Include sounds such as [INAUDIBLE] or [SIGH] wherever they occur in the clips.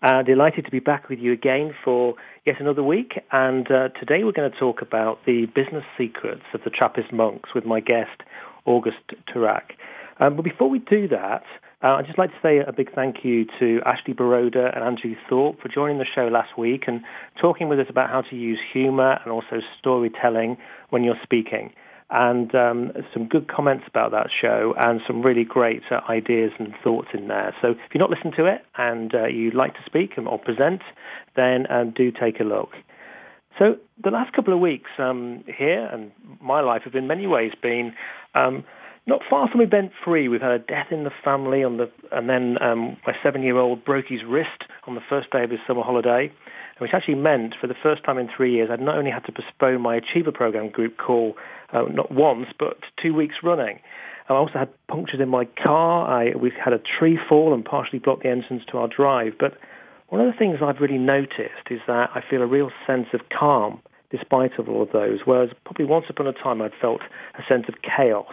Uh, delighted to be back with you again for yet another week. And uh, today we're going to talk about the business secrets of the Trappist monks with my guest, August Turak. Um, but before we do that, uh, I'd just like to say a big thank you to Ashley Baroda and Andrew Thorpe for joining the show last week and talking with us about how to use humor and also storytelling when you're speaking and um, some good comments about that show and some really great uh, ideas and thoughts in there. So if you're not listening to it and uh, you'd like to speak or present, then um, do take a look. So the last couple of weeks um, here and my life have in many ways been um, not far from event-free. We've had a death in the family, on the, and then um, my seven-year-old broke his wrist on the first day of his summer holiday which actually meant for the first time in three years I'd not only had to postpone my Achiever Program group call uh, not once but two weeks running. I also had punctures in my car. I, we had a tree fall and partially blocked the entrance to our drive. But one of the things I've really noticed is that I feel a real sense of calm despite of all of those, whereas probably once upon a time I'd felt a sense of chaos.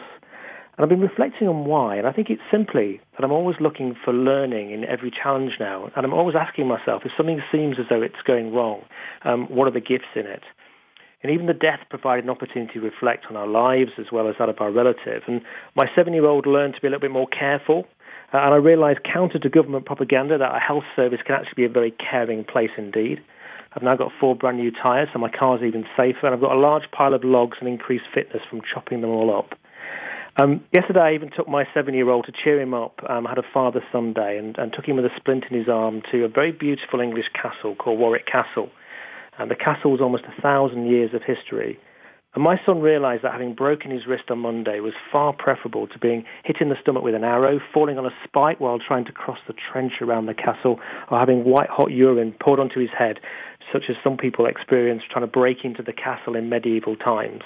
And I've been reflecting on why, and I think it's simply that I'm always looking for learning in every challenge now, and I'm always asking myself, if something seems as though it's going wrong, um, what are the gifts in it? And even the death provided an opportunity to reflect on our lives as well as that of our relative. And my seven-year-old learned to be a little bit more careful, uh, and I realized counter to government propaganda that a health service can actually be a very caring place indeed. I've now got four brand new tyres, so my car's even safer, and I've got a large pile of logs and increased fitness from chopping them all up. Um, yesterday, I even took my seven-year-old to cheer him up. Um, I had a father-son day and, and took him with a splint in his arm to a very beautiful English castle called Warwick Castle. And the castle was almost a thousand years of history. And my son realized that having broken his wrist on Monday was far preferable to being hit in the stomach with an arrow, falling on a spike while trying to cross the trench around the castle, or having white hot urine poured onto his head, such as some people experienced trying to break into the castle in medieval times.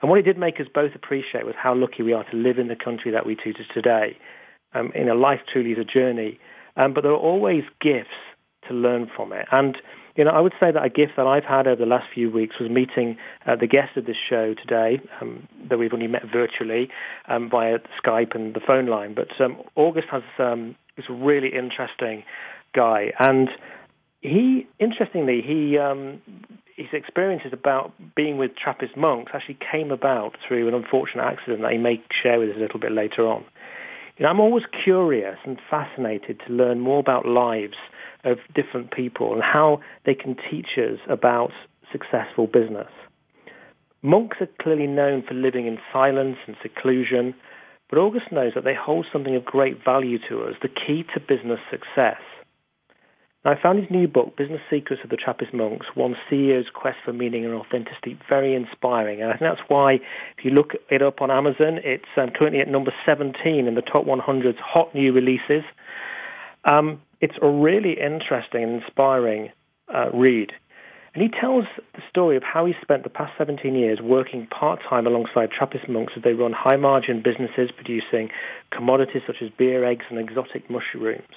And what it did make us both appreciate was how lucky we are to live in the country that we do today. Um, in a life truly is a journey, um, but there are always gifts to learn from it. And you know, I would say that a gift that I've had over the last few weeks was meeting uh, the guest of this show today, um, that we've only met virtually um, via Skype and the phone line. But um, August has um, this really interesting guy, and he, interestingly, he um, his experiences about being with Trappist monks actually came about through an unfortunate accident that he may share with us a little bit later on. You know, I'm always curious and fascinated to learn more about lives of different people and how they can teach us about successful business. Monks are clearly known for living in silence and seclusion, but August knows that they hold something of great value to us, the key to business success. I found his new book, Business Secrets of the Trappist Monks, One CEO's Quest for Meaning and Authenticity, very inspiring. And I think that's why, if you look it up on Amazon, it's um, currently at number 17 in the top 100's hot new releases. Um, it's a really interesting and inspiring uh, read. And he tells the story of how he spent the past 17 years working part-time alongside Trappist monks as they run high-margin businesses producing commodities such as beer, eggs, and exotic mushrooms.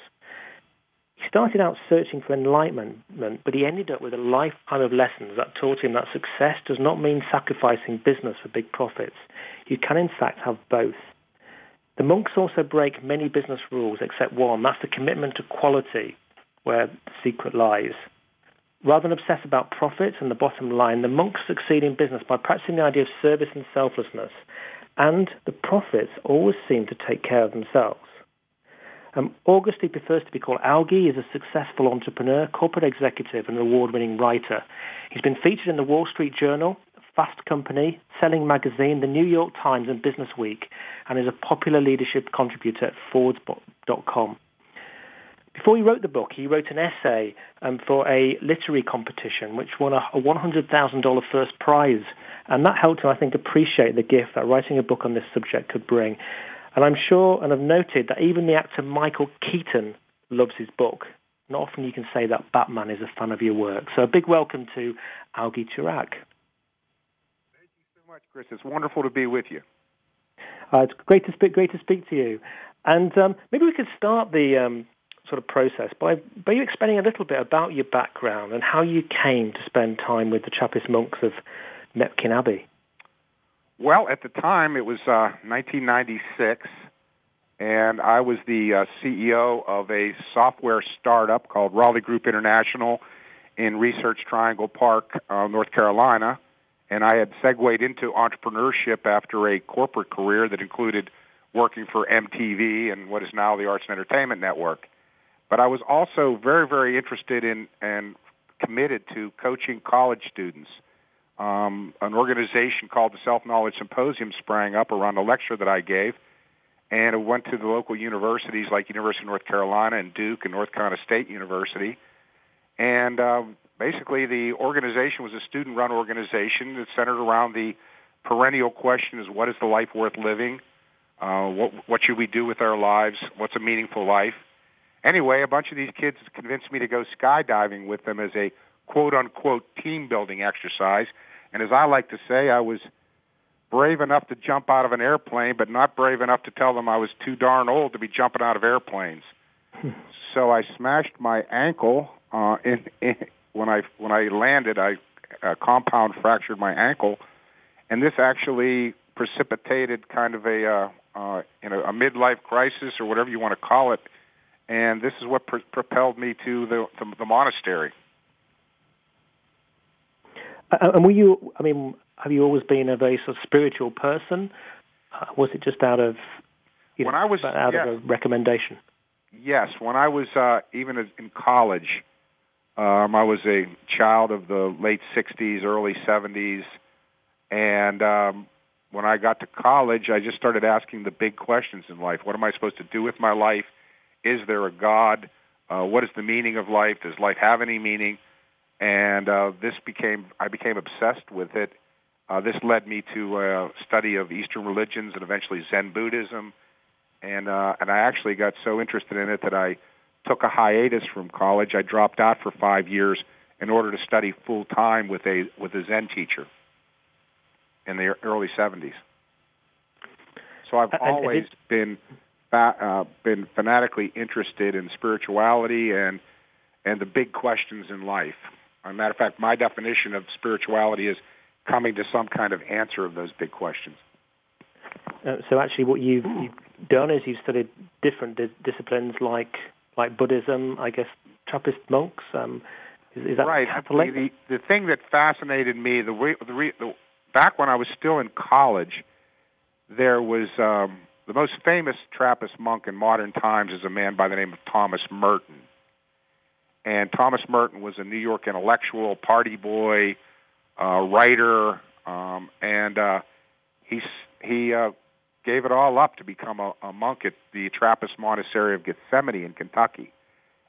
He started out searching for enlightenment, but he ended up with a lifetime of lessons that taught him that success does not mean sacrificing business for big profits. You can in fact have both. The monks also break many business rules except one. That's the commitment to quality where the secret lies. Rather than obsess about profits and the bottom line, the monks succeed in business by practicing the idea of service and selflessness, and the profits always seem to take care of themselves. Um, August, he prefers to be called Augie, is a successful entrepreneur, corporate executive, and award-winning writer. He's been featured in the Wall Street Journal, Fast Company, Selling Magazine, the New York Times, and Business Week, and is a popular leadership contributor at Forbes.com. Before he wrote the book, he wrote an essay um, for a literary competition, which won a $100,000 first prize. And that helped him, I think, appreciate the gift that writing a book on this subject could bring. And I'm sure and I've noted that even the actor Michael Keaton loves his book. Not often you can say that Batman is a fan of your work. So a big welcome to Augie Turak. Thank you so much, Chris. It's wonderful to be with you. Uh, it's great to speak. Great to speak to you. And um, maybe we could start the um, sort of process by by you explaining a little bit about your background and how you came to spend time with the Trappist monks of Mepkin Abbey. Well, at the time, it was uh, 1996, and I was the uh, CEO of a software startup called Raleigh Group International in Research Triangle Park, uh, North Carolina. And I had segued into entrepreneurship after a corporate career that included working for MTV and what is now the Arts and Entertainment Network. But I was also very, very interested in and committed to coaching college students um, an organization called the Self Knowledge Symposium sprang up around a lecture that I gave, and it went to the local universities like University of North Carolina and Duke and North Carolina State University, and um, basically the organization was a student-run organization that centered around the perennial question: is what is the life worth living? Uh, what what should we do with our lives? What's a meaningful life? Anyway, a bunch of these kids convinced me to go skydiving with them as a quote unquote team building exercise and as I like to say, I was brave enough to jump out of an airplane, but not brave enough to tell them I was too darn old to be jumping out of airplanes. [LAUGHS] so I smashed my ankle uh, in, in, when I when I landed. I uh, compound fractured my ankle, and this actually precipitated kind of a uh, uh, you know a midlife crisis or whatever you want to call it. And this is what pr- propelled me to the, the, the monastery. And were you? I mean, have you always been a very sort of spiritual person? Uh, was it just out of you when know, I was out yes. of a recommendation? Yes, when I was uh, even in college, um, I was a child of the late '60s, early '70s, and um, when I got to college, I just started asking the big questions in life. What am I supposed to do with my life? Is there a God? Uh, what is the meaning of life? Does life have any meaning? And uh, this became I became obsessed with it. Uh, this led me to uh, study of Eastern religions and eventually Zen Buddhism, and uh, and I actually got so interested in it that I took a hiatus from college. I dropped out for five years in order to study full time with a with a Zen teacher in the early '70s. So I've always been uh, been fanatically interested in spirituality and and the big questions in life. As a matter of fact, my definition of spirituality is coming to some kind of answer of those big questions. Uh, so actually, what you've, you've, done is you've studied different di- disciplines like like Buddhism, I guess Trappist monks. Um, is, is, that right? Catholic? The, the, the thing that fascinated me, the, re, the, re, the back when I was still in college, there was um, the most famous Trappist monk in modern times is a man by the name of Thomas Merton and Thomas Merton was a New York intellectual, party boy, uh, writer, um, and uh, he he uh, gave it all up to become a, a monk at the Trappist monastery of Gethsemani in Kentucky.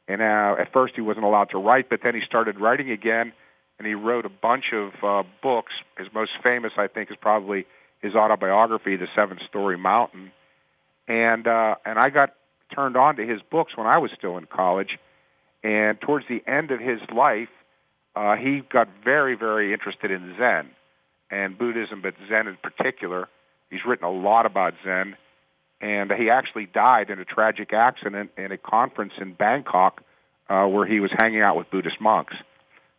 And uh, at first he wasn't allowed to write, but then he started writing again, and he wrote a bunch of uh, books. His most famous, I think, is probably his autobiography, The Seven Storey Mountain. And uh, and I got turned on to his books when I was still in college and towards the end of his life, uh, he got very, very interested in Zen and Buddhism, but Zen in particular. He's written a lot about Zen, and he actually died in a tragic accident in a conference in Bangkok uh, where he was hanging out with Buddhist monks.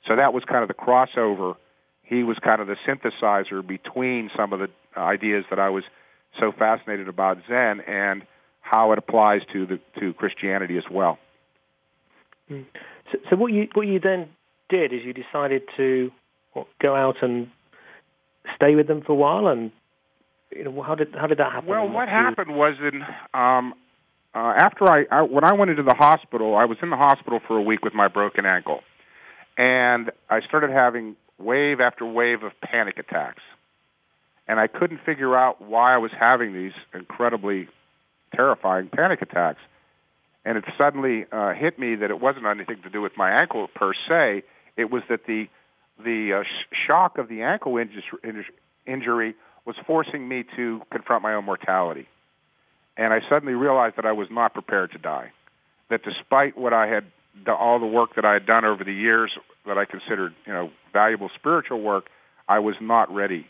So that was kind of the crossover. He was kind of the synthesizer between some of the ideas that I was so fascinated about Zen and how it applies to the to Christianity as well. Mm. So, so what you what you then did is you decided to what, go out and stay with them for a while, and you know, how did how did that happen? Well, what happened was in um, uh, after I, I when I went into the hospital, I was in the hospital for a week with my broken ankle, and I started having wave after wave of panic attacks, and I couldn't figure out why I was having these incredibly terrifying panic attacks. And it suddenly uh, hit me that it wasn't anything to do with my ankle per se. It was that the the uh, sh- shock of the ankle inju- injury was forcing me to confront my own mortality. And I suddenly realized that I was not prepared to die. That despite what I had, all the work that I had done over the years that I considered, you know, valuable spiritual work, I was not ready.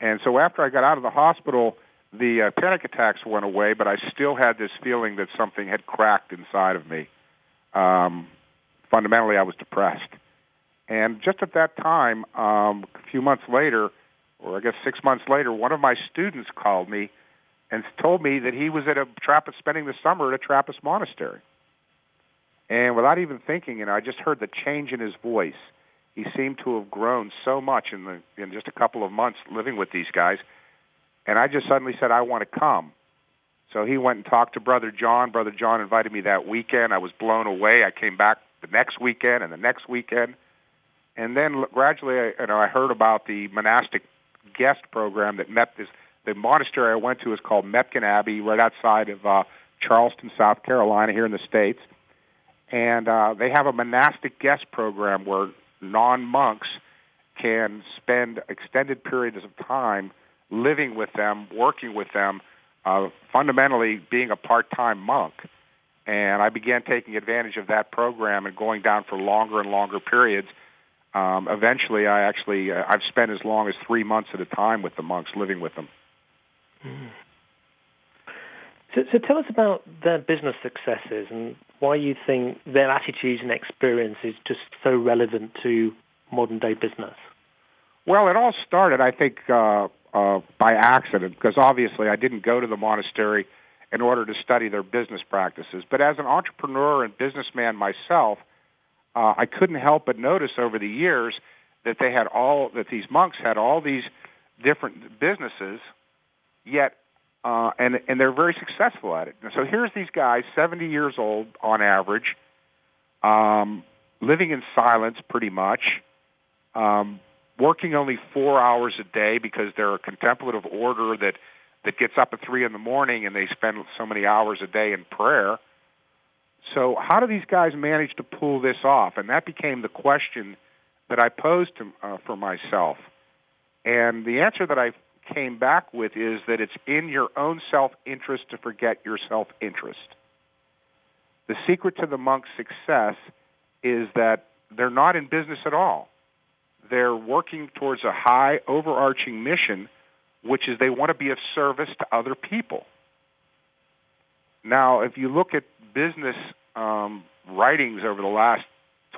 And so after I got out of the hospital, the uh, panic attacks went away, but I still had this feeling that something had cracked inside of me. Um, fundamentally, I was depressed. And just at that time, um, a few months later, or I guess six months later, one of my students called me and told me that he was at a Trappist, spending the summer at a Trappist monastery. And without even thinking, you know, I just heard the change in his voice. He seemed to have grown so much in the in just a couple of months living with these guys. And I just suddenly said, I want to come. So he went and talked to Brother John. Brother John invited me that weekend. I was blown away. I came back the next weekend and the next weekend. And then gradually, I, you know, I heard about the monastic guest program that met this. The monastery I went to is called Mepkin Abbey, right outside of uh, Charleston, South Carolina, here in the states. And uh, they have a monastic guest program where non-monks can spend extended periods of time living with them, working with them, uh, fundamentally being a part-time monk. And I began taking advantage of that program and going down for longer and longer periods. Um, eventually, I actually uh, I've spent as long as three months at a time with the monks, living with them. Mm. So, so tell us about their business successes and why you think their attitudes and experience is just so relevant to modern day business. Well, it all started, I think, uh, uh, by accident because obviously I didn't go to the monastery in order to study their business practices. But as an entrepreneur and businessman myself, uh, I couldn't help but notice over the years that they had all that these monks had all these different businesses, yet uh, and and they're very successful at it. And so here's these guys, 70 years old on average, um, living in silence pretty much, um, working only four hours a day because they're a contemplative order that that gets up at three in the morning and they spend so many hours a day in prayer. So how do these guys manage to pull this off? And that became the question that I posed to, uh, for myself. And the answer that I came back with is that it's in your own self-interest to forget your self-interest. The secret to the monk's success is that they're not in business at all they're working towards a high overarching mission, which is they want to be of service to other people. Now, if you look at business um, writings over the last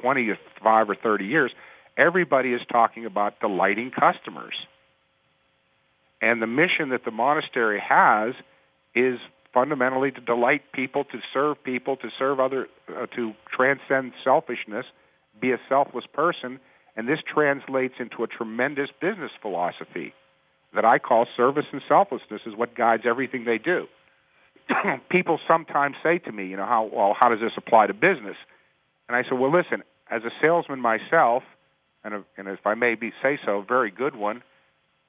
25 or 30 years, everybody is talking about delighting customers. And the mission that the monastery has is fundamentally to delight people, to serve people, to serve other, uh, to transcend selfishness, be a selfless person, and this translates into a tremendous business philosophy that I call service and selflessness is what guides everything they do. [CLEARS THROAT] People sometimes say to me, you know, how, well, how does this apply to business? And I said, well, listen, as a salesman myself, and, a, and if I may be, say so, a very good one,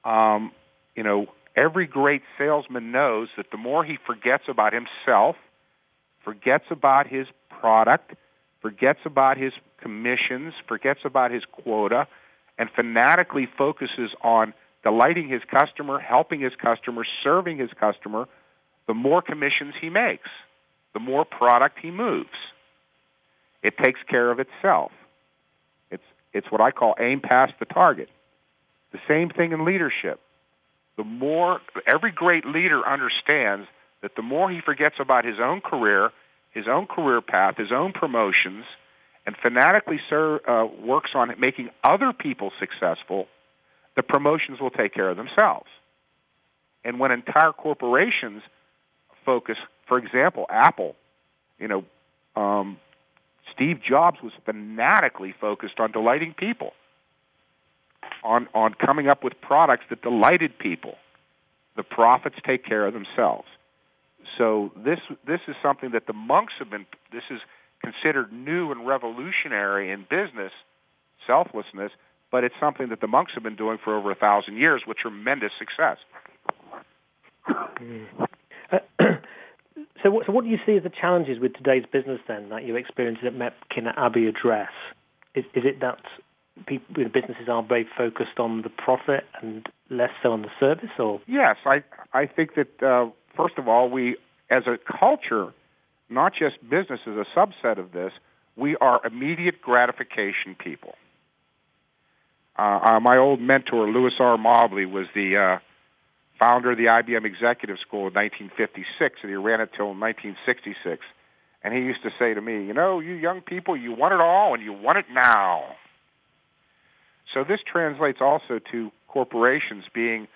um, you know, every great salesman knows that the more he forgets about himself, forgets about his product, forgets about his commissions, forgets about his quota, and fanatically focuses on delighting his customer, helping his customer, serving his customer, the more commissions he makes, the more product he moves. It takes care of itself. It's, it's what I call aim past the target. The same thing in leadership. The more, every great leader understands that the more he forgets about his own career, his own career path, his own promotions, and fanatically ser- uh, works on making other people successful, the promotions will take care of themselves. And when entire corporations focus, for example, Apple, you know, um, Steve Jobs was fanatically focused on delighting people, on, on coming up with products that delighted people. The profits take care of themselves. So this, this is something that the monks have been, this is considered new and revolutionary in business, selflessness, but it's something that the monks have been doing for over a thousand years with tremendous success. Mm. Uh, [CLEARS THROAT] so, what, so what do you see as the challenges with today's business then that you experienced at Mepkin Abbey Address? Is, is it that people, businesses are very focused on the profit and less so on the service, or? Yes, I I think that uh, first of all, we as a culture, not just business as a subset of this, we are immediate gratification people. Uh, uh, my old mentor, Louis R. Mobley, was the uh, founder of the IBM Executive School in 1956, and he ran it till 1966. And he used to say to me, you know, you young people, you want it all, and you want it now. So this translates also to corporations being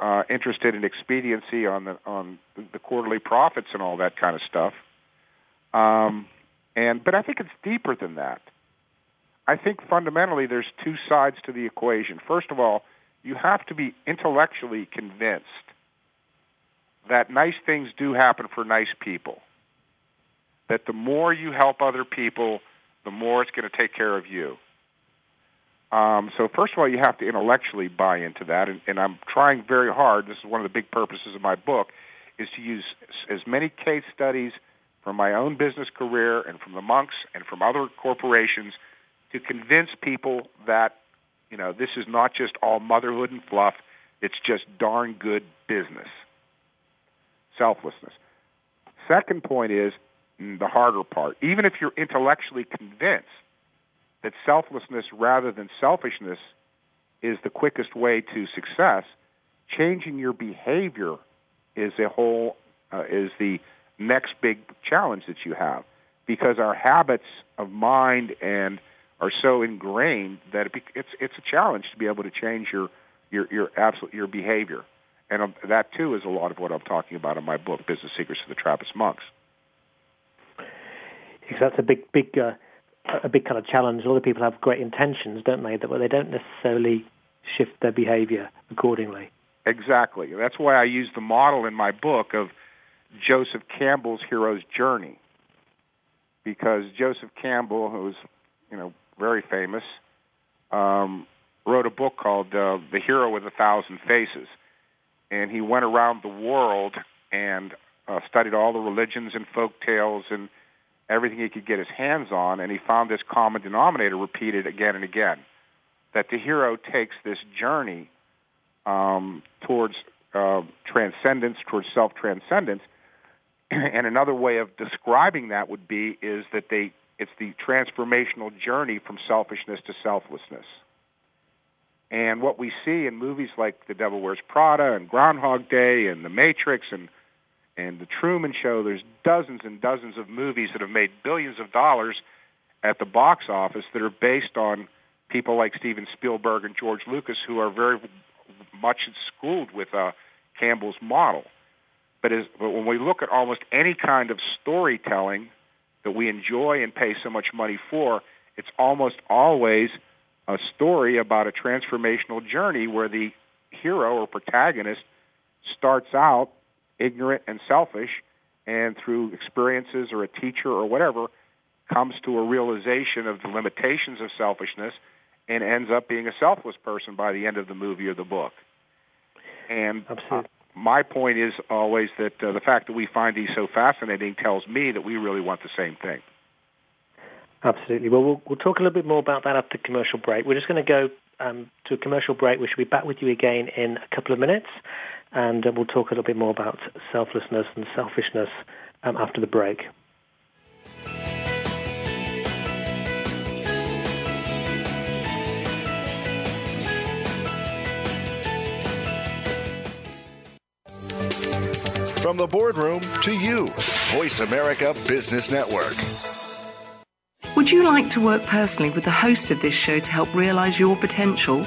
uh, interested in expediency on the on the quarterly profits and all that kind of stuff. Um, and but I think it's deeper than that. I think fundamentally there's two sides to the equation. First of all, you have to be intellectually convinced that nice things do happen for nice people. That the more you help other people, the more it's going to take care of you. Um, so first of all, you have to intellectually buy into that, and, and I'm trying very hard. This is one of the big purposes of my book, is to use as many case studies from my own business career and from the monks and from other corporations to convince people that, you know, this is not just all motherhood and fluff. It's just darn good business. Selflessness. Second point is mm, the harder part. Even if you're intellectually convinced that selflessness rather than selfishness is the quickest way to success, changing your behavior is a whole uh, is the next big challenge that you have because our habits of mind and are so ingrained that it, it's it's a challenge to be able to change your your your absolute your behavior, and um, that too is a lot of what I'm talking about in my book, Business Secrets of the Trappist Monks. Because that's a big big uh, a big kind of challenge. A lot of people have great intentions, don't they? That they don't necessarily shift their behavior accordingly. Exactly. That's why I use the model in my book of Joseph Campbell's hero's journey, because Joseph Campbell, who's you know very famous, um, wrote a book called uh, The Hero with a Thousand Faces. And he went around the world and uh, studied all the religions and folk tales and everything he could get his hands on. And he found this common denominator repeated again and again, that the hero takes this journey um, towards uh, transcendence, towards self-transcendence. [CLEARS THROAT] and another way of describing that would be is that they it's the transformational journey from selfishness to selflessness. And what we see in movies like The Devil Wears Prada and Groundhog Day and The Matrix and and The Truman Show, there's dozens and dozens of movies that have made billions of dollars at the box office that are based on people like Steven Spielberg and George Lucas who are very much schooled with uh, Campbell's model. But, as, but when we look at almost any kind of storytelling that we enjoy and pay so much money for, it's almost always a story about a transformational journey where the hero or protagonist starts out ignorant and selfish and through experiences or a teacher or whatever comes to a realization of the limitations of selfishness and ends up being a selfless person by the end of the movie or the book. And uh, my point is always that uh, the fact that we find these so fascinating tells me that we really want the same thing. Absolutely. Well, we'll, we'll talk a little bit more about that after commercial break. We're just going to go um, to a commercial break. We should be back with you again in a couple of minutes, and uh, we'll talk a little bit more about selflessness and selfishness um, after the break. From the boardroom to you, Voice America Business Network. Would you like to work personally with the host of this show to help realize your potential?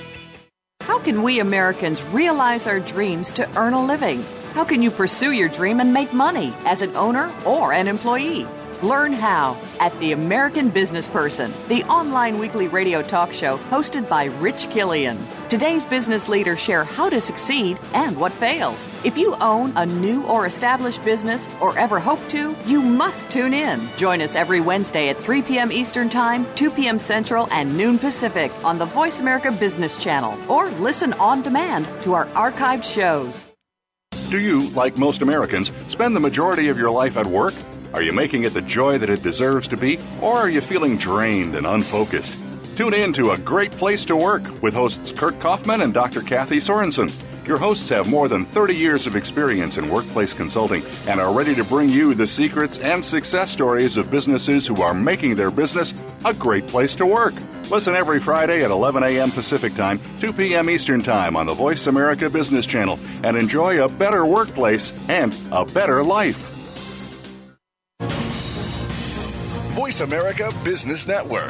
How can we Americans realize our dreams to earn a living? How can you pursue your dream and make money as an owner or an employee? Learn how at The American Business Person, the online weekly radio talk show hosted by Rich Killian. Today's business leaders share how to succeed and what fails. If you own a new or established business or ever hope to, you must tune in. Join us every Wednesday at 3 p.m. Eastern Time, 2 p.m. Central, and noon Pacific on the Voice America Business Channel or listen on demand to our archived shows. Do you, like most Americans, spend the majority of your life at work? Are you making it the joy that it deserves to be, or are you feeling drained and unfocused? Tune in to A Great Place to Work with hosts Kurt Kaufman and Dr. Kathy Sorensen. Your hosts have more than 30 years of experience in workplace consulting and are ready to bring you the secrets and success stories of businesses who are making their business a great place to work. Listen every Friday at 11 a.m. Pacific Time, 2 p.m. Eastern Time on the Voice America Business Channel and enjoy a better workplace and a better life. Voice America Business Network,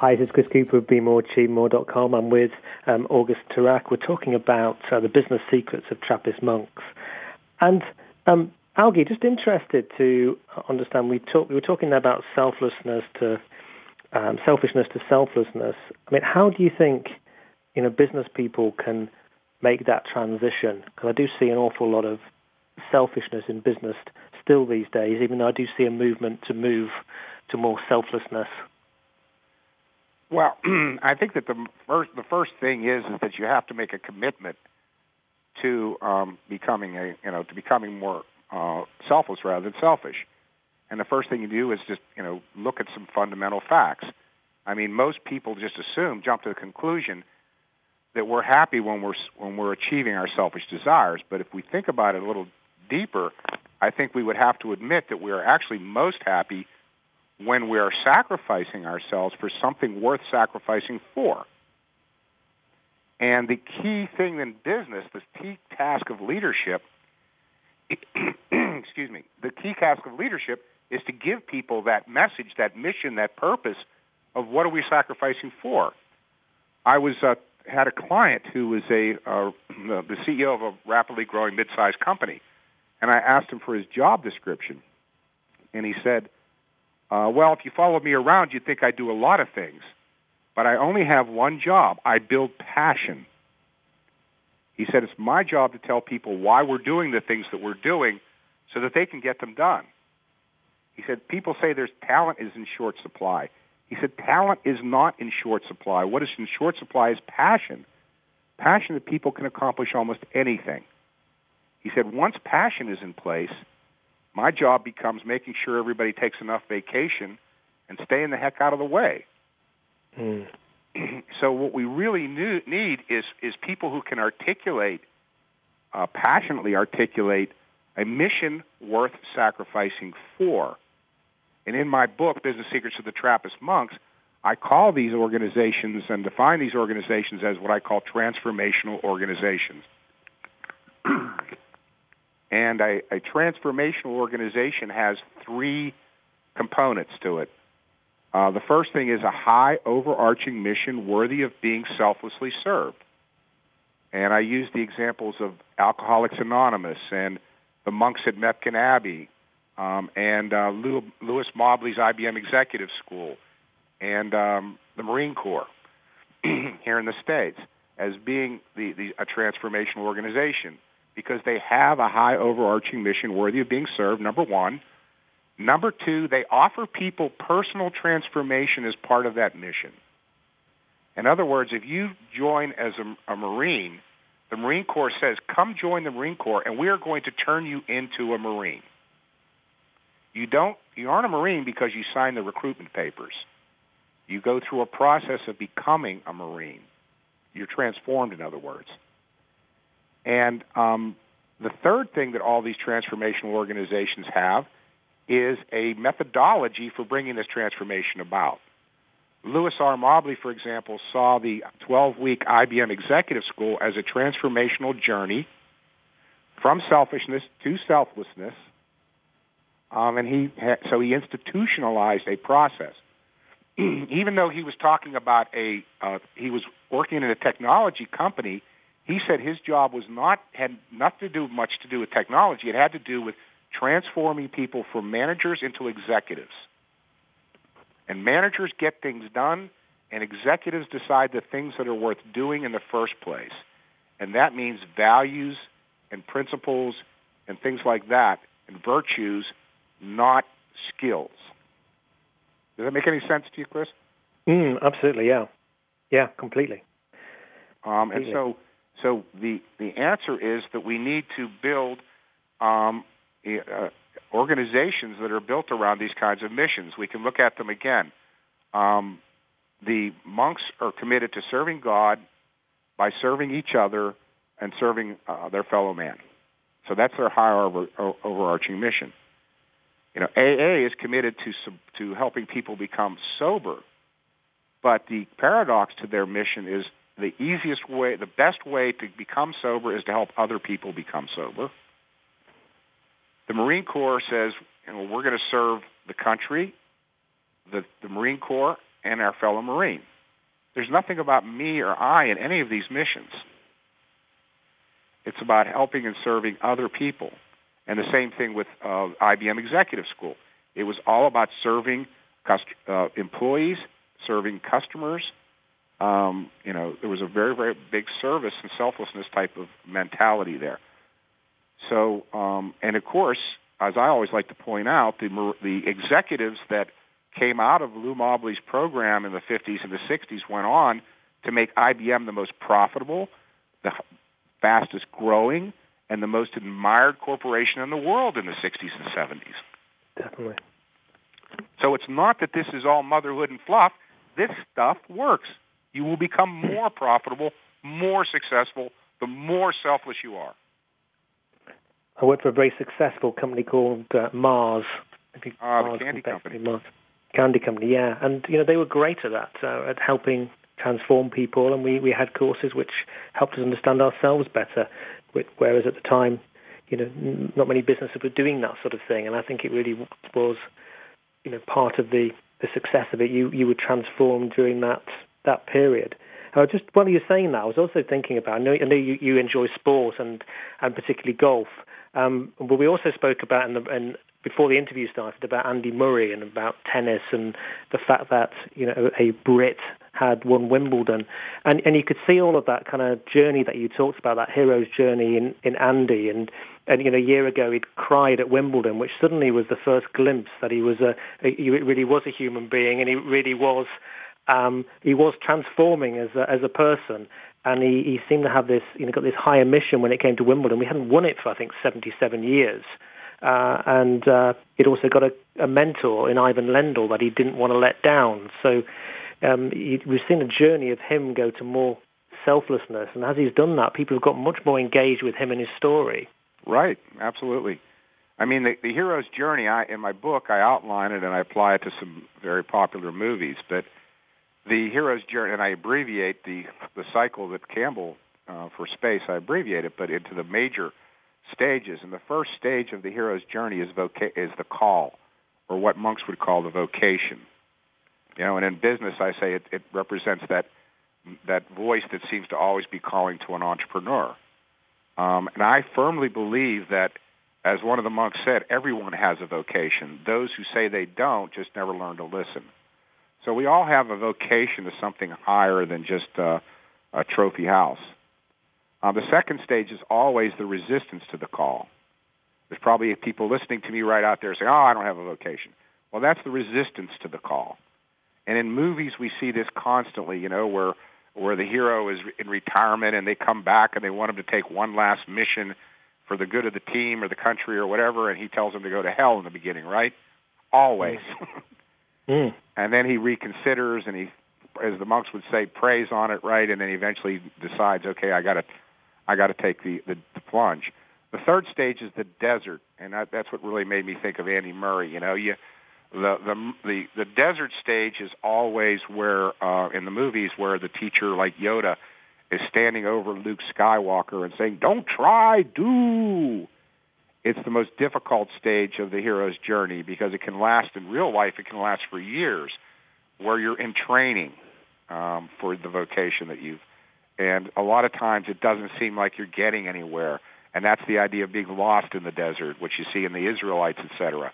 Hi, this is Chris Cooper of BeMoreAchieveMore.com. I'm with um, August Turak. We're talking about uh, the business secrets of Trappist monks. And um, Augie, just interested to understand, we, talk, we were talking about selflessness to um, selfishness to selflessness. I mean, how do you think you know business people can make that transition? Because I do see an awful lot of selfishness in business still these days, even though I do see a movement to move to more selflessness. Well, [CLEARS THROAT] I think that the first the first thing is is that you have to make a commitment to um, becoming a you know to becoming more uh, selfless rather than selfish. And the first thing you do is just you know look at some fundamental facts. I mean, most people just assume, jump to the conclusion that we're happy when we're when we're achieving our selfish desires. But if we think about it a little deeper, I think we would have to admit that we are actually most happy when we are sacrificing ourselves for something worth sacrificing for. And the key thing in business, the key task of leadership, [CLEARS THROAT] excuse me, the key task of leadership is to give people that message, that mission, that purpose of what are we sacrificing for. I was uh, had a client who was a uh, the CEO of a rapidly growing mid-sized company, and I asked him for his job description, and he said, uh, "Well, if you followed me around, you'd think I do a lot of things, but I only have one job. I build passion." He said, "It's my job to tell people why we're doing the things that we're doing, so that they can get them done." He said, "People say there's talent is in short supply." He said, "Talent is not in short supply. What is in short supply is passion. Passion that people can accomplish almost anything." He said, once passion is in place, my job becomes making sure everybody takes enough vacation and staying the heck out of the way. Mm. [CLEARS THROAT] so what we really need is is people who can articulate, uh, passionately articulate a mission worth sacrificing for. And in my book, Business Secrets of the Trappist Monks, I call these organizations and define these organizations as what I call transformational organizations. [CLEARS THROAT] And a, a transformational organization has three components to it. Uh, the first thing is a high overarching mission worthy of being selflessly served. And I use the examples of Alcoholics Anonymous and the monks at Mepkin Abbey um, and uh, Louis Mobley's IBM Executive School and um, the Marine Corps [CLEARS THROAT] here in the States as being the, the, a transformational organization because they have a high overarching mission worthy of being served, number one. Number two, they offer people personal transformation as part of that mission. In other words, if you join as a, a Marine, the Marine Corps says, come join the Marine Corps and we are going to turn you into a Marine. You don't, you aren't a Marine because you signed the recruitment papers. You go through a process of becoming a Marine. You're transformed, in other words. And um, the third thing that all these transformational organizations have is a methodology for bringing this transformation about. Louis R. Mobley, for example, saw the 12-week IBM Executive School as a transformational journey from selfishness to selflessness, um, and he ha- so he institutionalized a process. [CLEARS THROAT] Even though he was talking about a, uh, he was working in a technology company, he said his job was not had nothing to do much to do with technology. It had to do with transforming people from managers into executives. And managers get things done, and executives decide the things that are worth doing in the first place. And that means values and principles and things like that, and virtues, not skills. Does that make any sense to you, Chris? Mm, absolutely, yeah. Yeah, completely. Um, and so, so the, the answer is that we need to build um, uh, organizations that are built around these kinds of missions. We can look at them again. Um, the monks are committed to serving God by serving each other and serving uh, their fellow man. So that's their higher over, overarching mission. You know, AA is committed to to helping people become sober, but the paradox to their mission is the easiest way, the best way to become sober is to help other people become sober. The Marine Corps says, you know, we're going to serve the country, the, the Marine Corps, and our fellow Marine. There's nothing about me or I in any of these missions. It's about helping and serving other people. And the same thing with uh, IBM Executive School. It was all about serving cust- uh, employees, serving customers. Um, you know, there was a very, very big service and selflessness type of mentality there. So, um, and of course, as I always like to point out, the, the executives that came out of Lou Mobley's program in the 50s and the 60s went on to make IBM the most profitable, the fastest growing, and the most admired corporation in the world in the 60s and 70s. Definitely. So it's not that this is all motherhood and fluff. This stuff works. You will become more profitable, more successful, the more selfless you are. I worked for a very successful company called uh, Mars. Uh, Mars the candy company. Mars. Candy company, yeah. And, you know, they were great at that, uh, at helping transform people. And we, we had courses which helped us understand ourselves better. Whereas at the time, you know, not many businesses were doing that sort of thing. And I think it really was, you know, part of the, the success of it. You, you were transformed during that, that period. Uh, just while you were saying that, I was also thinking about. I know, I know you, you enjoy sport and and particularly golf. Um, but we also spoke about in the, in, before the interview started about Andy Murray and about tennis and the fact that you know a Brit had won Wimbledon, and and you could see all of that kind of journey that you talked about, that hero's journey in in Andy, and and you know a year ago he'd cried at Wimbledon, which suddenly was the first glimpse that he was a, a he really was a human being, and he really was um, he was transforming as a, as a person and he, he seemed to have this, you know, got this higher mission when it came to Wimbledon. We hadn't won it for I think 77 years, uh, and uh, he'd also got a, a mentor in Ivan Lendl that he didn't want to let down. So um, he, we've seen a journey of him go to more selflessness, and as he's done that, people have got much more engaged with him and his story. Right, absolutely. I mean, the, the hero's journey. I, in my book, I outline it and I apply it to some very popular movies, but the hero's journey, and I abbreviate the the cycle that Campbell uh, for space. I abbreviate it, but into the major stages. And the first stage of the hero's journey is voca- is the call, or what monks would call the vocation. You know, and in business, I say it, it represents that that voice that seems to always be calling to an entrepreneur. Um, and I firmly believe that, as one of the monks said, everyone has a vocation. Those who say they don't just never learn to listen. So we all have a vocation to something higher than just uh, a trophy house. Uh, the second stage is always the resistance to the call. There's probably people listening to me right out there saying, "Oh, I don't have a vocation." Well, that's the resistance to the call. And in movies, we see this constantly. You know, where where the hero is in retirement and they come back and they want him to take one last mission for the good of the team or the country or whatever, and he tells him to go to hell in the beginning, right? Always. [LAUGHS] Mm. and then he reconsiders and he, as the monks would say, prays on it, right? And then he eventually decides, okay, I got to, I got to take the, the the plunge. The third stage is the desert, and that, that's what really made me think of Andy Murray. You know, you the the the, the desert stage is always where uh, in the movies where the teacher like Yoda is standing over Luke Skywalker and saying, "Don't try, do." It's the most difficult stage of the hero's journey because it can last in real life. It can last for years, where you're in training um, for the vocation that you've. And a lot of times it doesn't seem like you're getting anywhere, and that's the idea of being lost in the desert, which you see in the Israelites, etc.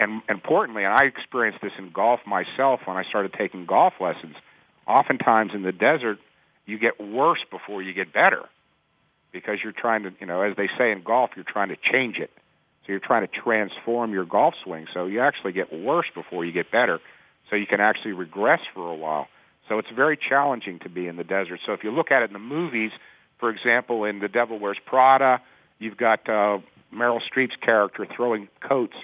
And importantly, and I experienced this in golf myself when I started taking golf lessons. Oftentimes in the desert, you get worse before you get better because you're trying to, you know, as they say in golf, you're trying to change it. So you're trying to transform your golf swing. So you actually get worse before you get better. So you can actually regress for a while. So it's very challenging to be in the desert. So if you look at it in the movies, for example, in The Devil Wears Prada, you've got uh, Meryl Streep's character throwing coats,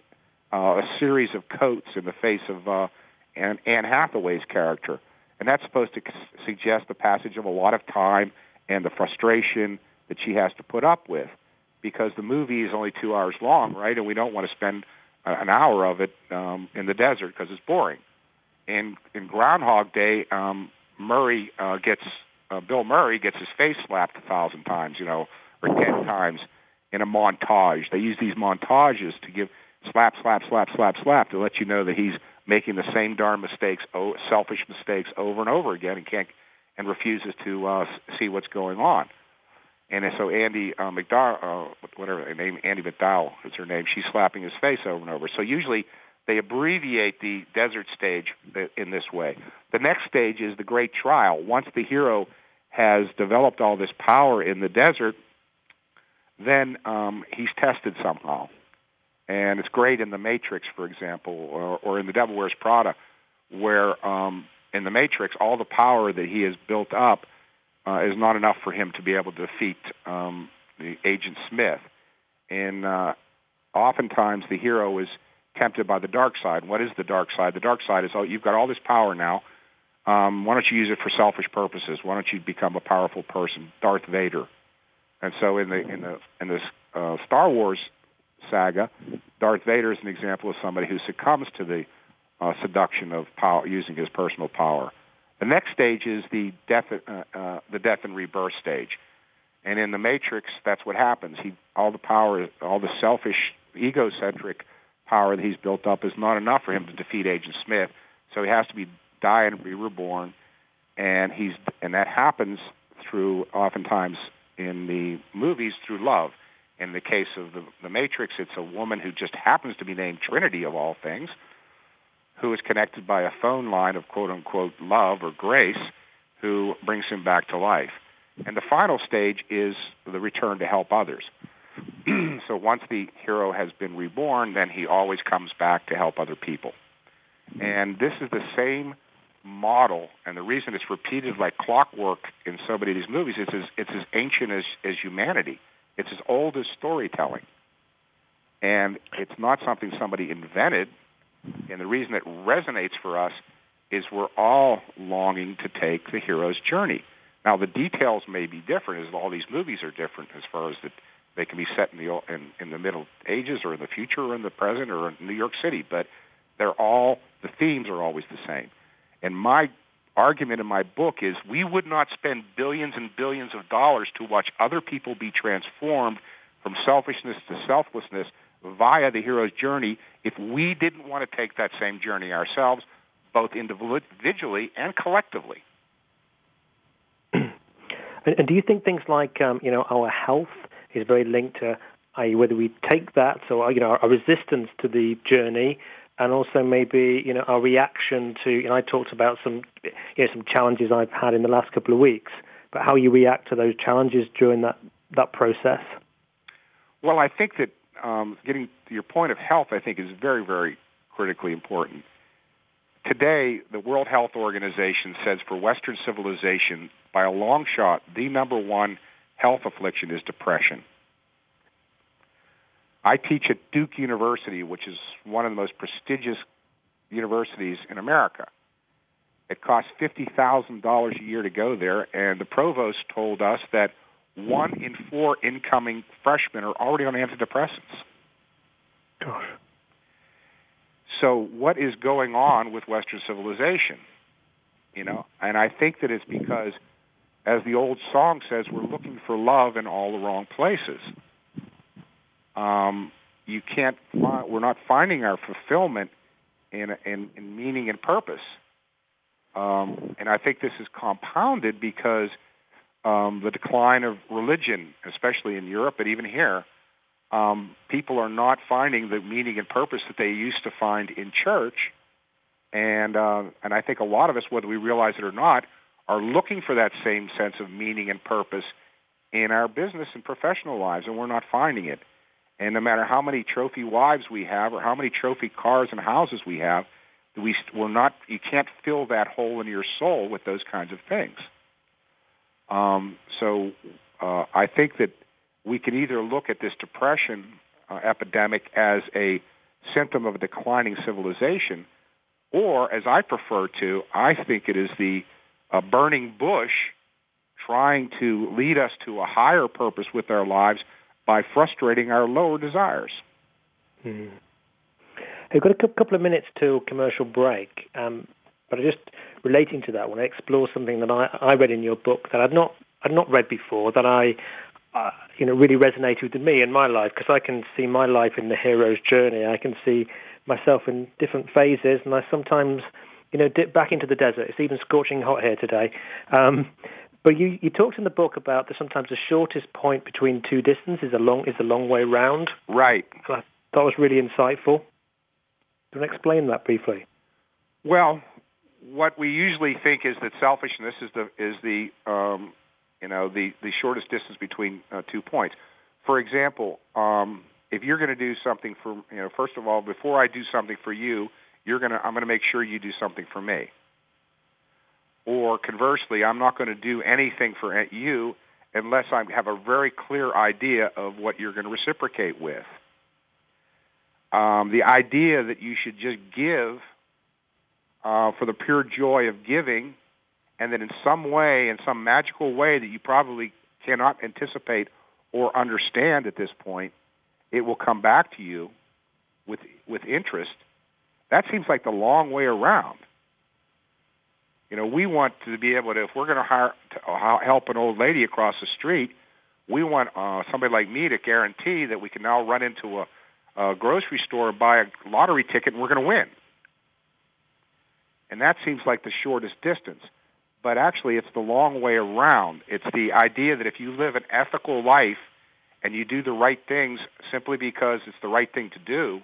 uh, a series of coats in the face of uh, Anne, Anne Hathaway's character. And that's supposed to suggest the passage of a lot of time and the frustration that she has to put up with because the movie is only two hours long, right? And we don't want to spend an hour of it um, in the desert because it's boring. In in Groundhog Day, um, Murray uh, gets uh, Bill Murray gets his face slapped a thousand times, you know, or ten times in a montage. They use these montages to give slap, slap, slap, slap, slap to let you know that he's making the same darn mistakes, oh, selfish mistakes over and over again, and can't and refuses to uh, see what's going on. And so Andie uh, MacDowell, uh, whatever her name, Andie MacDowell is her name. She's slapping his face over and over. So usually they abbreviate the desert stage in this way. The next stage is the great trial. Once the hero has developed all this power in the desert, then um, he's tested somehow. And it's great in The Matrix, for example, or, or in The Devil Wears Prada, where um, in The Matrix, all the power that he has built up uh, is not enough for him to be able to defeat um, the Agent Smith. And uh, oftentimes the hero is tempted by the dark side. What is the dark side? The dark side is, oh, you've got all this power now. Um, why don't you use it for selfish purposes? Why don't you become a powerful person, Darth Vader? And so in the in the in this uh, Star Wars saga, Darth Vader is an example of somebody who succumbs to the uh, seduction of power, using his personal power. The next stage is the death, uh, uh, the death and rebirth stage. And in the Matrix, that's what happens. He, all the power, all the selfish, egocentric power that he's built up is not enough for him to defeat Agent Smith. So he has to be die and be reborn, and he's and that happens through oftentimes in the movies through love. In the case of the, the Matrix, it's a woman who just happens to be named Trinity of all things, who is connected by a phone line of quote unquote love or grace who brings him back to life. And the final stage is the return to help others. [CLEARS THROAT] so once the hero has been reborn, then he always comes back to help other people. And this is the same model, and the reason it's repeated like clockwork in so many of these movies is it's as ancient as, as humanity. It's as old as storytelling. And it's not something somebody invented. And the reason it resonates for us is we're all longing to take the hero's journey. Now, the details may be different, as all these movies are different as far as that they can be set in the in, in the Middle Ages or in the future or in the present or in New York City, but they're all the themes are always the same. And my argument in my book is we would not spend billions and billions of dollars to watch other people be transformed from selfishness to selflessness via the hero's journey if we didn't want to take that same journey ourselves, both individually and collectively. [CLEARS THROAT] And do you think things like, um, you know, our health is very linked to, i.e., whether we take that, so you know, our resistance to the journey, and also maybe you know our reaction to. You know, I talked about some, you know, some challenges I've had in the last couple of weeks, but how you react to those challenges during that that process. Well, I think that um, getting to your point of health, I think, is very, very critically important. Today, the World Health Organization says for Western civilization, by a long shot, the number one health affliction is depression. I teach at Duke University, which is one of the most prestigious universities in America. It costs $50,000 a year to go there, and the provost told us that one in four incoming freshmen are already on antidepressants. Gosh. So what is going on with Western civilization? You know, and I think that it's because, as the old song says, we're looking for love in all the wrong places. Um, you can't. Find, we're not finding our fulfillment in, in, in meaning and purpose. Um, and I think this is compounded because um, the decline of religion, especially in Europe, but even here, um, people are not finding the meaning and purpose that they used to find in church. And uh, and I think a lot of us, whether we realize it or not, are looking for that same sense of meaning and purpose in our business and professional lives, and we're not finding it. And no matter how many trophy wives we have or how many trophy cars and houses we have, we we're not. You can't fill that hole in your soul with those kinds of things. Um, so uh, I think that we can either look at this depression uh, epidemic as a symptom of a declining civilization, or as I prefer to, I think it is the uh, burning bush trying to lead us to a higher purpose with our lives by frustrating our lower desires. Hmm. We've got a couple of minutes to commercial break, um, but just relating to that, when I want to explore something that I, I read in your book that I'd not I'd not read before that I uh, you know really resonated with me in my life because I can see my life in the hero's journey. I can see myself in different phases, and I sometimes you know dip back into the desert. It's even scorching hot here today. Um, but you, you talked in the book about that sometimes the shortest point between two distances is a long is a long way round. Right. And I thought was really insightful. Do you want to explain that briefly? Well, what we usually think is that selfishness is the is the um, you know the the shortest distance between uh, two points. For example, um, if you're going to do something for you know, first of all, before I do something for you, you're gonna I'm going to make sure you do something for me. Or conversely, I'm not going to do anything for you unless I have a very clear idea of what you're going to reciprocate with. Um, the idea that you should just give uh, for the pure joy of giving, and that in some way, in some magical way that you probably cannot anticipate or understand at this point, it will come back to you with with interest. That seems like the long way around. You know, we want to be able to, if we're going to hire to uh, help an old lady across the street, we want uh, somebody like me to guarantee that we can now run into a, a grocery store and buy a lottery ticket and we're going to win. And that seems like the shortest distance. But actually, it's the long way around. It's the idea that if you live an ethical life and you do the right things simply because it's the right thing to do,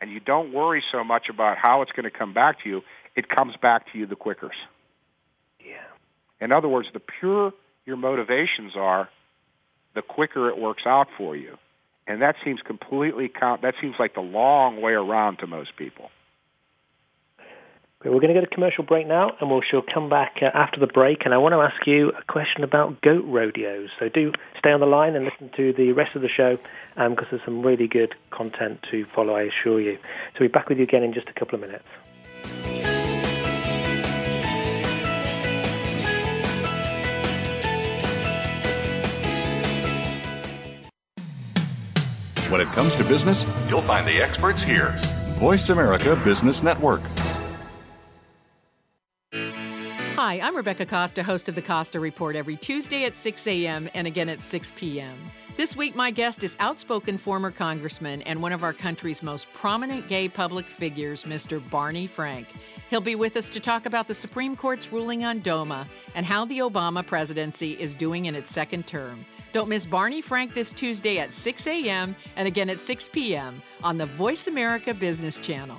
and you don't worry so much about how it's going to come back to you, it comes back to you the quicker. Yeah. In other words, the pure your motivations are, the quicker it works out for you. And that seems completely. That seems like the long way around to most people. We're going to go to commercial break now, and we'll she'll come back uh, after the break. And I want to ask you a question about goat rodeos. So do stay on the line and listen to the rest of the show, because um, there's some really good content to follow. I assure you. So we'll be back with you again in just a couple of minutes. When it comes to business, you'll find the experts here. Voice America Business Network. Hi, I'm Rebecca Costa, host of the Costa Report every Tuesday at 6 a.m. and again at 6 p.m. This week, my guest is outspoken former congressman and one of our country's most prominent gay public figures, Mr. Barney Frank. He'll be with us to talk about the Supreme Court's ruling on DOMA and how the Obama presidency is doing in its second term. Don't miss Barney Frank this Tuesday at 6 a.m. and again at 6 p.m. on the Voice America Business Channel.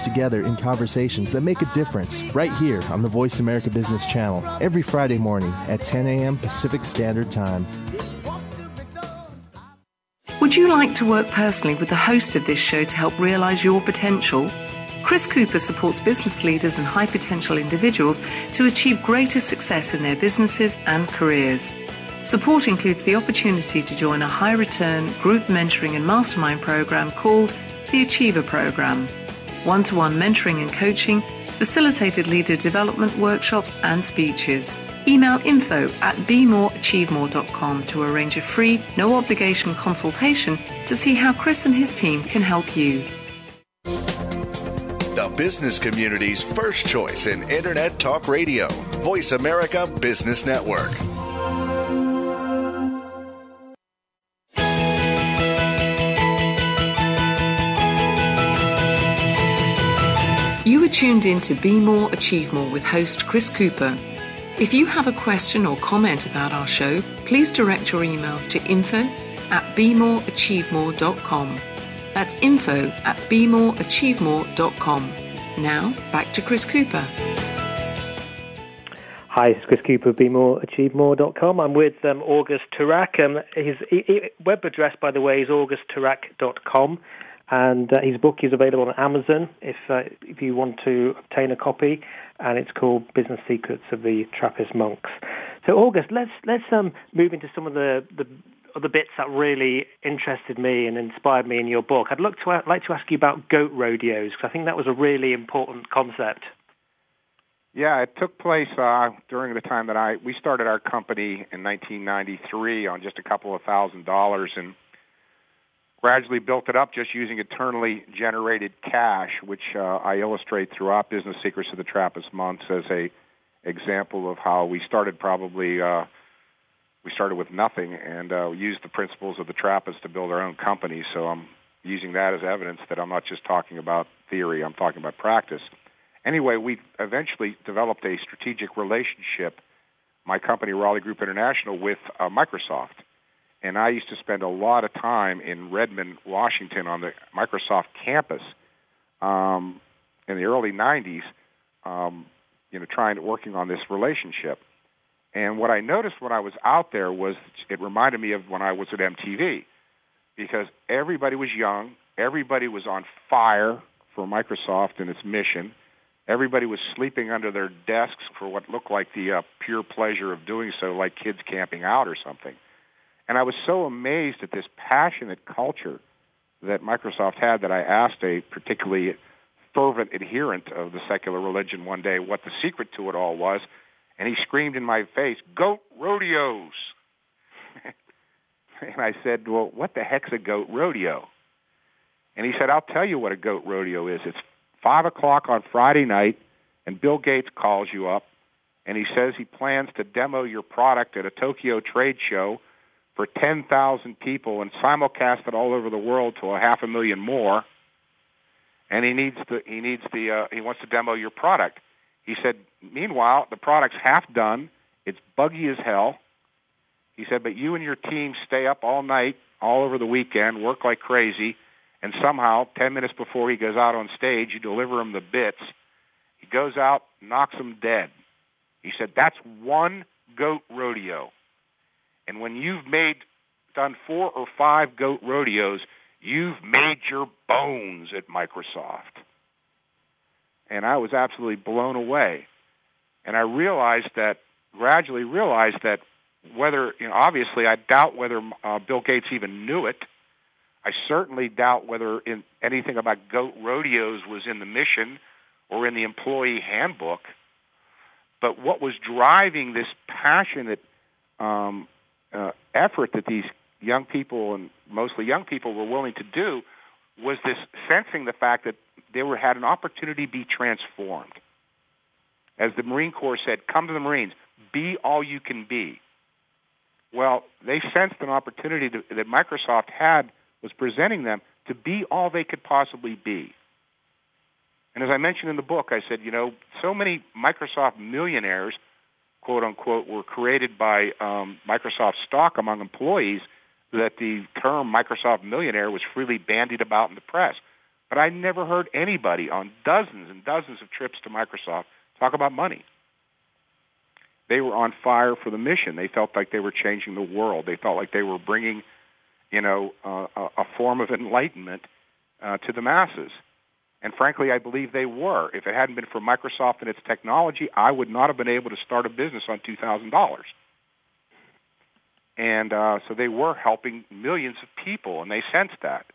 together in conversations that make a difference right here on the Voice America Business Channel every Friday morning at 10 a.m. Pacific Standard Time. Would you like to work personally with the host of this show to help realize your potential? Chris Cooper supports business leaders and high potential individuals to achieve greater success in their businesses and careers. Support includes the opportunity to join a high return group mentoring and mastermind program called the Achiever Program one to one mentoring and coaching, facilitated leader development workshops, and speeches. Email info at bemoreachievemore.com to arrange a free, no obligation consultation to see how Chris and his team can help you. The business community's first choice in Internet Talk Radio, Voice America Business Network. Tuned in to Be More, Achieve More with host Chris Cooper. If you have a question or comment about our show, please direct your emails to info at bemoreachievemore.com. That's info at bemoreachievemore.com. Now, back to Chris Cooper. Hi, it's Chris Cooper, bemoreachievemore.com. I'm with um, August Turak. Um, his e- web address, by the way, is augustturak.com and uh, his book is available on Amazon if uh, if you want to obtain a copy, and it's called Business Secrets of the Trappist Monks. So August, let's let's um, move into some of the the other bits that really interested me and inspired me in your book. I'd look to, like to ask you about goat rodeos because I think that was a really important concept. Yeah, it took place uh, during the time that I we started our company in 1993 on just a couple of thousand dollars and gradually built it up just using internally generated cash, which uh, I illustrate throughout Business Secrets of the Trappist Monks as a example of how we started probably uh, we started with nothing and uh, used the principles of the Trappists to build our own company. So I'm using that as evidence that I'm not just talking about theory, I'm talking about practice. Anyway, we eventually developed a strategic relationship, my company, Raleigh Group International, with uh, Microsoft and I used to spend a lot of time in Redmond, Washington, on the Microsoft campus um, in the early '90s. Um, you know, trying to working on this relationship. And what I noticed when I was out there was it reminded me of when I was at MTV, because everybody was young, everybody was on fire for Microsoft and its mission. Everybody was sleeping under their desks for what looked like the uh, pure pleasure of doing so, like kids camping out or something. And I was so amazed at this passionate culture that Microsoft had that I asked a particularly fervent adherent of the secular religion one day what the secret to it all was. And he screamed in my face, goat rodeos. [LAUGHS] and I said, well, what the heck's a goat rodeo? And he said, I'll tell you what a goat rodeo is. It's 5 o'clock on Friday night, and Bill Gates calls you up, and he says he plans to demo your product at a Tokyo trade show for 10,000 people and simulcast it all over the world to a half a million more. And he needs the he needs the uh, he wants to demo your product. He said, meanwhile, the product's half done. It's buggy as hell. He said, but you and your team stay up all night, all over the weekend, work like crazy, and somehow, 10 minutes before he goes out on stage, you deliver him the bits. He goes out, knocks him dead. He said, that's one goat rodeo. And when you've made done four or five goat rodeos, you've made your bones at Microsoft. And I was absolutely blown away. And I realized that, gradually realized that whether, you know, obviously I doubt whether uh, Bill Gates even knew it. I certainly doubt whether in anything about goat rodeos was in the mission or in the employee handbook. But what was driving this passionate um, uh, effort that these young people and mostly young people were willing to do was this sensing the fact that they were had an opportunity to be transformed. As the Marine Corps said, come to the Marines, be all you can be. Well, they sensed an opportunity to, that Microsoft had was presenting them to be all they could possibly be. And as I mentioned in the book, I said, you know, so many Microsoft millionaires, quote unquote, were created by um, Microsoft stock among employees that the term Microsoft millionaire was freely bandied about in the press. But I never heard anybody on dozens and dozens of trips to Microsoft talk about money. They were on fire for the mission. They felt like they were changing the world. They felt like they were bringing, you know, uh, a, a form of enlightenment uh, to the masses. And frankly, I believe they were. If it hadn't been for Microsoft and its technology, I would not have been able to start a business on $2,000. And uh, so they were helping millions of people, and they sensed that.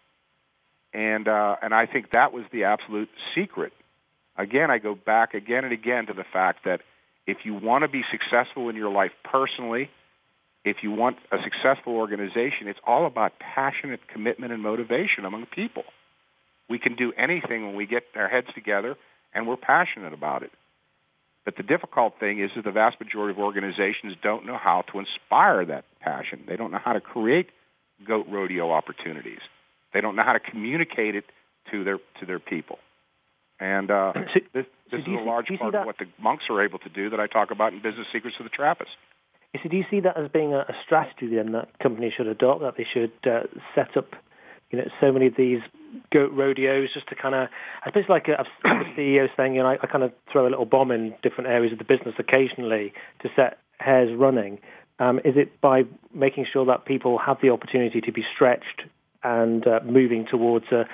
And, uh, and I think that was the absolute secret. Again, I go back again and again to the fact that if you want to be successful in your life personally, if you want a successful organization, it's all about passionate commitment and motivation among people. We can do anything when we get our heads together and we're passionate about it. But the difficult thing is that the vast majority of organizations don't know how to inspire that passion. They don't know how to create goat rodeo opportunities. They don't know how to communicate it to their to their people. And uh, so, this, this so is a large part of what the monks are able to do that I talk about in Business Secrets of the Trappist. So do you see that as being a, a strategy then that companies should adopt, that they should uh, set up you know, so many of these goat rodeos just to kind of, I suppose like a, a CEO saying, you know, I, I kind of throw a little bomb in different areas of the business occasionally to set hares running. Um, is it by making sure that people have the opportunity to be stretched and uh, moving towards a,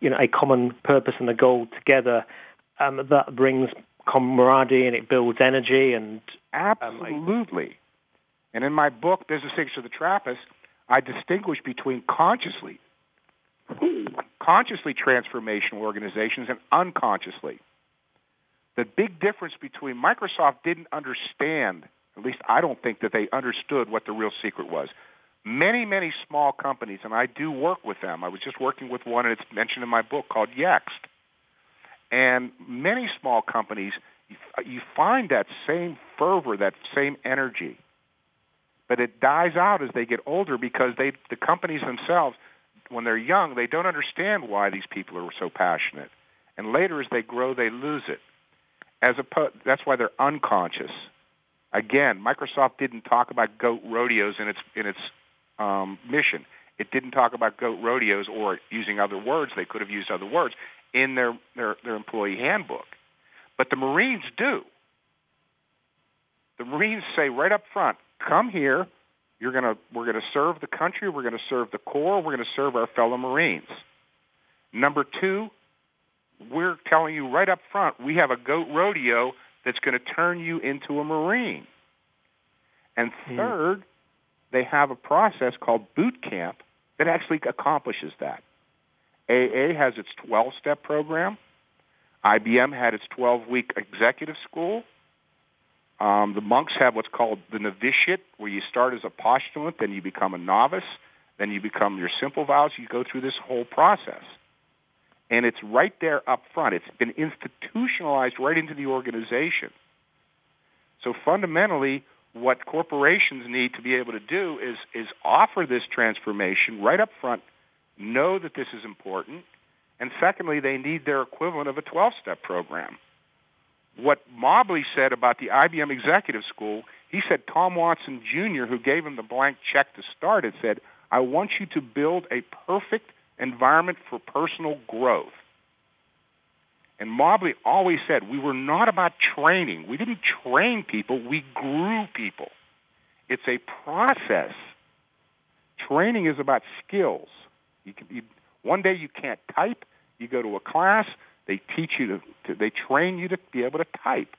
you know, a common purpose and a goal together um, that brings camaraderie and it builds energy and um, absolutely. and in my book, Business Secrets of the Trappist, I distinguish between consciously consciously transformational organizations and unconsciously. The big difference between Microsoft didn't understand, at least I don't think that they understood what the real secret was. Many, many small companies, and I do work with them. I was just working with one, and it's mentioned in my book called Yext. And many small companies, you find that same fervor, that same energy, but it dies out as they get older because they, the companies themselves, when they're young, they don't understand why these people are so passionate. And later, as they grow, they lose it. As a, that's why they're unconscious. Again, Microsoft didn't talk about goat rodeos in its in its um, mission. It didn't talk about goat rodeos or using other words. They could have used other words in their, their, their employee handbook. But the Marines do. The Marines say right up front, come here, you're going to, we're going to serve the country. We're going to serve the Corps. We're going to serve our fellow Marines. Number two, we're telling you right up front, we have a goat rodeo that's going to turn you into a Marine. And hmm. third, mm. they have a process called boot camp that actually accomplishes that. AA has its 12-step program. IBM had its 12-week executive school. Um, the monks have what's called the novitiate, where you start as a postulant, then you become a novice, then you become your simple vows. You go through this whole process. And it's right there up front. It's been institutionalized right into the organization. So fundamentally, what corporations need to be able to do is, is offer this transformation right up front, know that this is important, and secondly, they need their equivalent of a 12-step program what Mobley said about the IBM Executive School, he said Tom Watson Jr., who gave him the blank check to start it, said, I want you to build a perfect environment for personal growth. And Mobley always said, we were not about training. We didn't train people. We grew people. It's a process. Training is about skills. You can, you, one day you can't type. You go to a class. They teach you to, to, they train you to be able to type.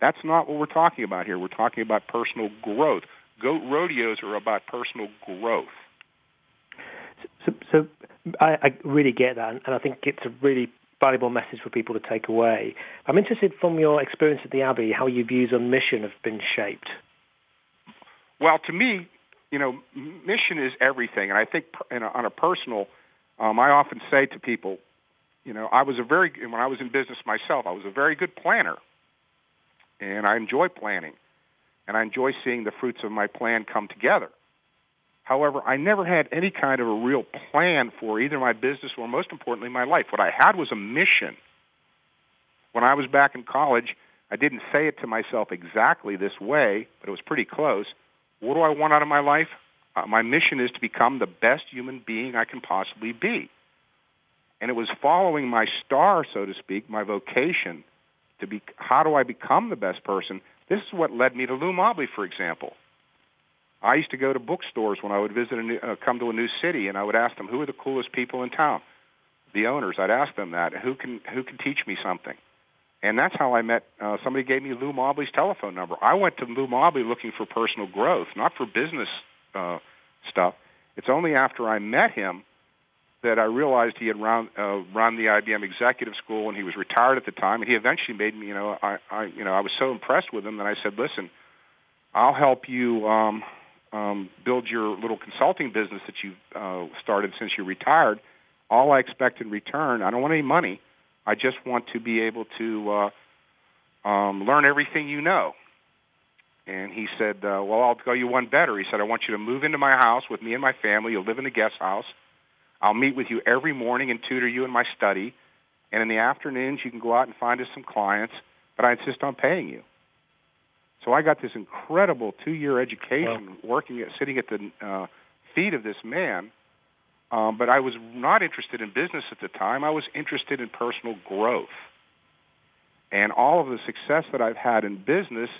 That's not what we're talking about here. We're talking about personal growth. Goat rodeos are about personal growth. So, so I, I really get that, and I think it's a really valuable message for people to take away. I'm interested from your experience at the Abbey how your views on mission have been shaped. Well, to me, you know, mission is everything, and I think on a personal Um, I often say to people, you know, I was a very when I was in business myself, I was a very good planner, and I enjoy planning, and I enjoy seeing the fruits of my plan come together. However, I never had any kind of a real plan for either my business or, most importantly, my life. What I had was a mission. When I was back in college, I didn't say it to myself exactly this way, but it was pretty close. What do I want out of my life? Uh, my mission is to become the best human being I can possibly be. And it was following my star, so to speak, my vocation to be, how do I become the best person? This is what led me to Lou Mobley, for example. I used to go to bookstores when I would visit a new, uh, come to a new city, and I would ask them, who are the coolest people in town? The owners. I'd ask them that. Who can who can teach me something? And that's how I met. Uh, somebody gave me Lou Mobley's telephone number. I went to Lou Mobley looking for personal growth, not for business uh, stuff. It's only after I met him that I realized he had run uh, run the IBM Executive School and he was retired at the time. And he eventually made me, you know, I, I you know, I was so impressed with him that I said, "Listen, I'll help you um, um, build your little consulting business that you uh, started since you retired. All I expect in return, I don't want any money. I just want to be able to uh, um, learn everything you know." And he said, uh, well, I'll tell you one better. He said, I want you to move into my house with me and my family. You'll live in the guest house. I'll meet with you every morning and tutor you in my study. And in the afternoons, you can go out and find us some clients, but I insist on paying you. So I got this incredible two-year education wow. working at, sitting at the uh, feet of this man. Um, but I was not interested in business at the time. I was interested in personal growth. And all of the success that I've had in business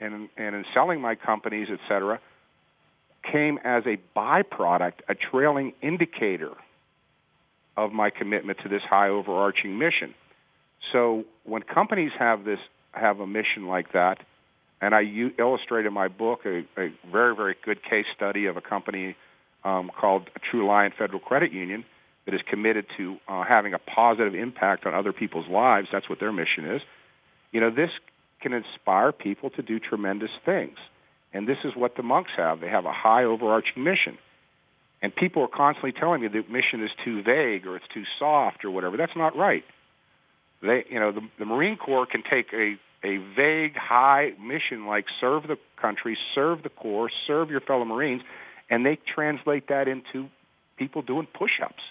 and, and in selling my companies, et cetera, came as a byproduct, a trailing indicator of my commitment to this high overarching mission. So when companies have this have a mission like that, and I u- illustrate in my book a, a, very very good case study of a company um, called Truliant Federal Credit Union that is committed to uh, having a positive impact on other people's lives. That's what their mission is. You know, this can inspire people to do tremendous things. And this is what the monks have. They have a high overarching mission. And people are constantly telling me the mission is too vague or it's too soft or whatever. That's not right. They, you know, the, the Marine Corps can take a, a vague, high mission like serve the country, serve the Corps, serve your fellow Marines, and they translate that into people doing push-ups.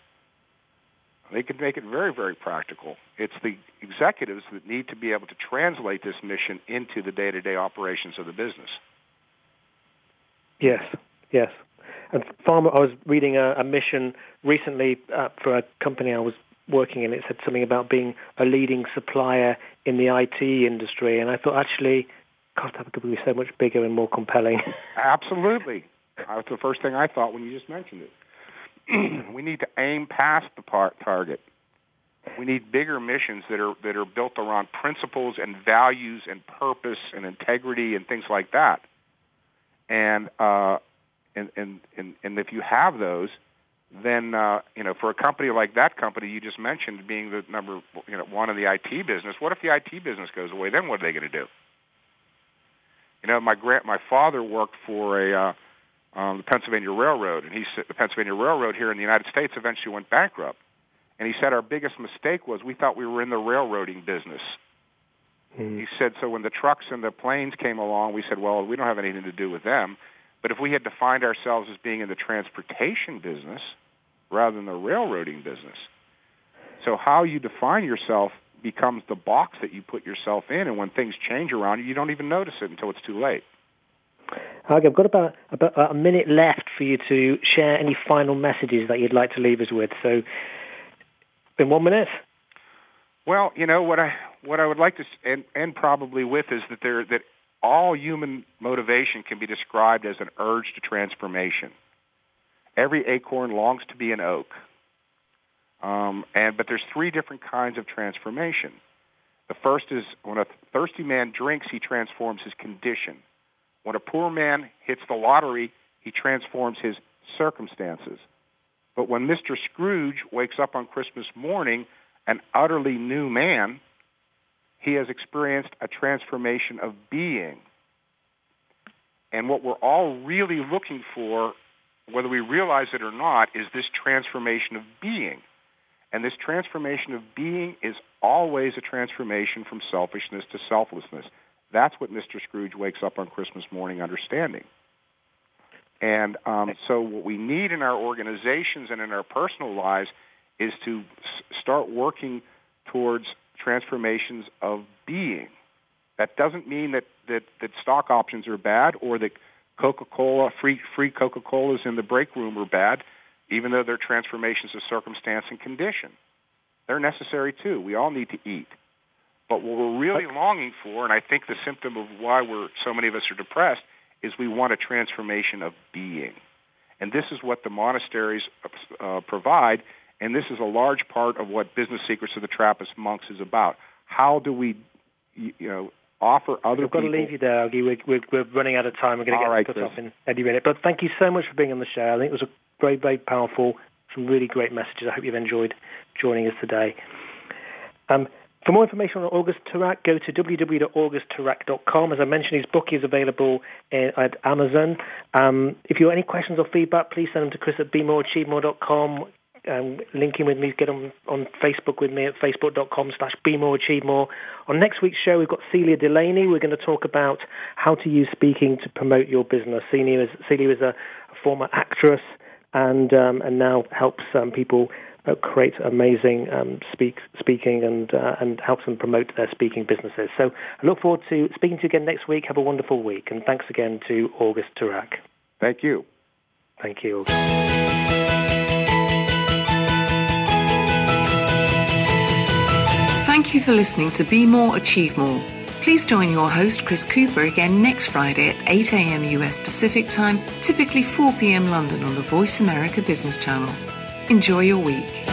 They can make it very, very practical. It's the executives that need to be able to translate this mission into the day-to-day operations of the business. Yes, yes. And Farmer, I was reading a, a mission recently uh, for a company I was working in. It said something about being a leading supplier in the IT industry, and I thought actually, God, that could be so much bigger and more compelling. [LAUGHS] Absolutely, that's the first thing I thought when you just mentioned it. [CLEARS THROAT] we need to aim past the target. We need bigger missions that are that are built around principles and values and purpose and integrity and things like that. And uh, and, and and and if you have those, then uh, you know for a company like that company you just mentioned being the number you know one in the IT business. What if the IT business goes away? Then what are they going to do? You know, my grand my father worked for a uh, um, the Pennsylvania Railroad, and he said the Pennsylvania Railroad here in the United States eventually went bankrupt. And he said our biggest mistake was we thought we were in the railroading business. Mm. He said so when the trucks and the planes came along, we said, well, we don't have anything to do with them. But if we had defined ourselves as being in the transportation business rather than the railroading business, so how you define yourself becomes the box that you put yourself in, and when things change around you, you don't even notice it until it's too late. I've got about, about a minute left for you to share any final messages that you'd like to leave us with. So, in one minute. Well, you know what I what I would like to end, end probably with is that there that all human motivation can be described as an urge to transformation. Every acorn longs to be an oak, um, and but there's three different kinds of transformation. The first is when a thirsty man drinks, he transforms his condition. When a poor man hits the lottery, he transforms his circumstances. But when Mr. Scrooge wakes up on Christmas morning an utterly new man, he has experienced a transformation of being. And what we're all really looking for whether we realize it or not, is this transformation of being. And this transformation of being is always a transformation from selfishness to selflessness. That's what Mr. Scrooge wakes up on Christmas morning understanding. And um, so what we need in our organizations and in our personal lives is to s- start working towards transformations of being. That doesn't mean that, that, that stock options are bad or that Coca-Cola, free, free Coca-Colas in the break room are bad, even though they're transformations of circumstance and condition. They're necessary too. We all need to eat. But what we're really longing for, and I think the symptom of why we're so many of us are depressed, is we want a transformation of being. And this is what the monasteries uh, provide, and this is a large part of what Business Secrets of the Trappist Monks is about. How do we, you know, offer other We've got people... to leave you there, Augie. We're, we're, we're running out of time. We're going to get right, cut Chris. off in any minute. But thank you so much for being on the show. I think it was a very, very powerful, some really great messages. I hope you've enjoyed joining us today. Um, for more information on August Turak, go to www.augustturak.com. As I mentioned, his book is available in, at Amazon. Um, if you have any questions or feedback, please send them to chris at bemoreachievemore.com. Um, link in with me, get on, on Facebook with me at facebook.com slash be more, achieve more. On next week's show, we've got Celia Delaney. We're going to talk about how to use speaking to promote your business. Celia is, Celia is a, a former actress and, um, and now helps um, people uh, create amazing um, speak, speaking and, uh, and helps them promote their speaking businesses. So I look forward to speaking to you again next week. Have a wonderful week. And thanks again to August Turak. Thank you. Thank you. Thank you for listening to Be More, Achieve More. Please join your host, Chris Cooper, again next Friday at 8 a.m. US Pacific Time, typically 4 p.m. London on the Voice America Business Channel. Enjoy your week.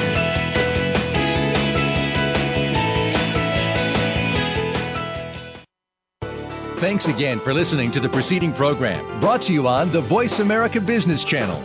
Thanks again for listening to the preceding program brought to you on the Voice America Business Channel.